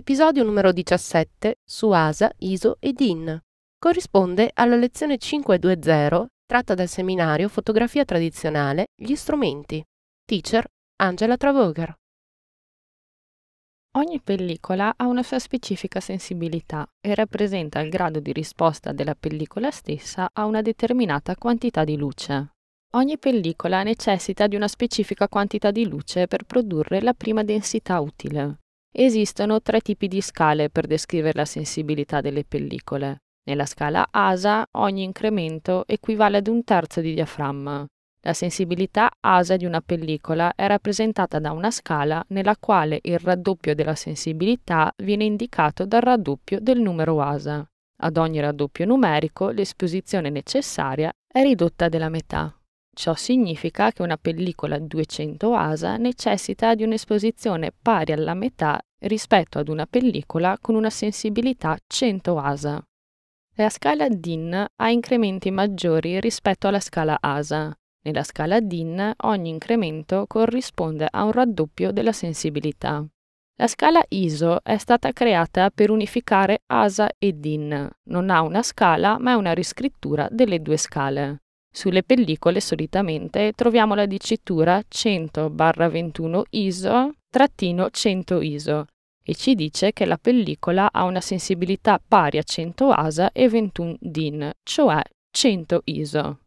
Episodio numero 17 su ASA, ISO e DIN. Corrisponde alla lezione 520 tratta dal seminario Fotografia tradizionale, gli strumenti. Teacher Angela Travoger. Ogni pellicola ha una sua specifica sensibilità e rappresenta il grado di risposta della pellicola stessa a una determinata quantità di luce. Ogni pellicola necessita di una specifica quantità di luce per produrre la prima densità utile. Esistono tre tipi di scale per descrivere la sensibilità delle pellicole. Nella scala ASA ogni incremento equivale ad un terzo di diaframma. La sensibilità ASA di una pellicola è rappresentata da una scala nella quale il raddoppio della sensibilità viene indicato dal raddoppio del numero ASA. Ad ogni raddoppio numerico l'esposizione necessaria è ridotta della metà. Ciò significa che una pellicola 200 ASA necessita di un'esposizione pari alla metà rispetto ad una pellicola con una sensibilità 100 ASA. La scala DIN ha incrementi maggiori rispetto alla scala ASA. Nella scala DIN ogni incremento corrisponde a un raddoppio della sensibilità. La scala ISO è stata creata per unificare ASA e DIN. Non ha una scala, ma è una riscrittura delle due scale. Sulle pellicole solitamente troviamo la dicitura 100-21 ISO-100 ISO e ci dice che la pellicola ha una sensibilità pari a 100 ASA e 21 DIN, cioè 100 ISO.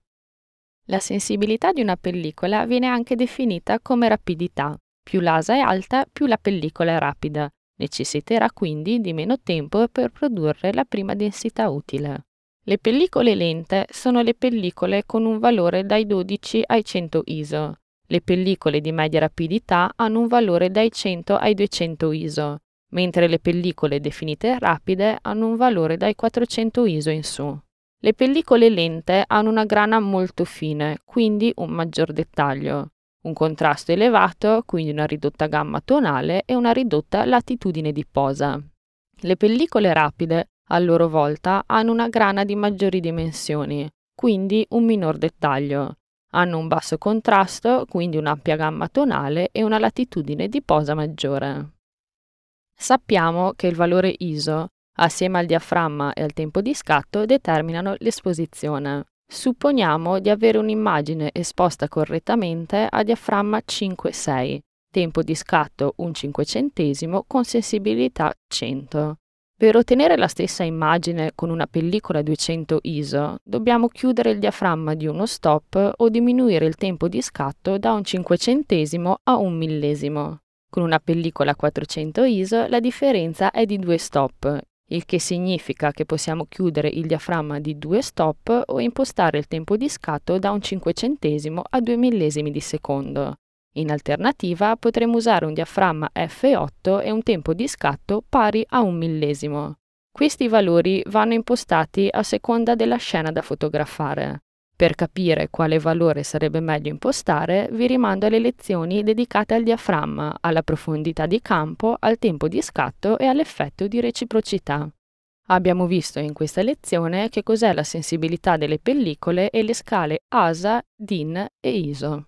La sensibilità di una pellicola viene anche definita come rapidità. Più l'asa è alta, più la pellicola è rapida. Necessiterà quindi di meno tempo per produrre la prima densità utile. Le pellicole lente sono le pellicole con un valore dai 12 ai 100 ISO. Le pellicole di media rapidità hanno un valore dai 100 ai 200 ISO, mentre le pellicole definite rapide hanno un valore dai 400 ISO in su. Le pellicole lente hanno una grana molto fine, quindi un maggior dettaglio, un contrasto elevato, quindi una ridotta gamma tonale e una ridotta latitudine di posa. Le pellicole rapide a loro volta hanno una grana di maggiori dimensioni, quindi un minor dettaglio. Hanno un basso contrasto, quindi un'ampia gamma tonale e una latitudine di posa maggiore. Sappiamo che il valore ISO, assieme al diaframma e al tempo di scatto, determinano l'esposizione. Supponiamo di avere un'immagine esposta correttamente a diaframma 5-6, tempo di scatto un cinquecentesimo con sensibilità 100. Per ottenere la stessa immagine con una pellicola 200 ISO, dobbiamo chiudere il diaframma di uno stop o diminuire il tempo di scatto da un cinquecentesimo a un millesimo. Con una pellicola 400 ISO la differenza è di due stop, il che significa che possiamo chiudere il diaframma di due stop o impostare il tempo di scatto da un cinquecentesimo a due millesimi di secondo. In alternativa potremmo usare un diaframma F8 e un tempo di scatto pari a un millesimo. Questi valori vanno impostati a seconda della scena da fotografare. Per capire quale valore sarebbe meglio impostare, vi rimando alle lezioni dedicate al diaframma, alla profondità di campo, al tempo di scatto e all'effetto di reciprocità. Abbiamo visto in questa lezione che cos'è la sensibilità delle pellicole e le scale ASA, DIN e ISO.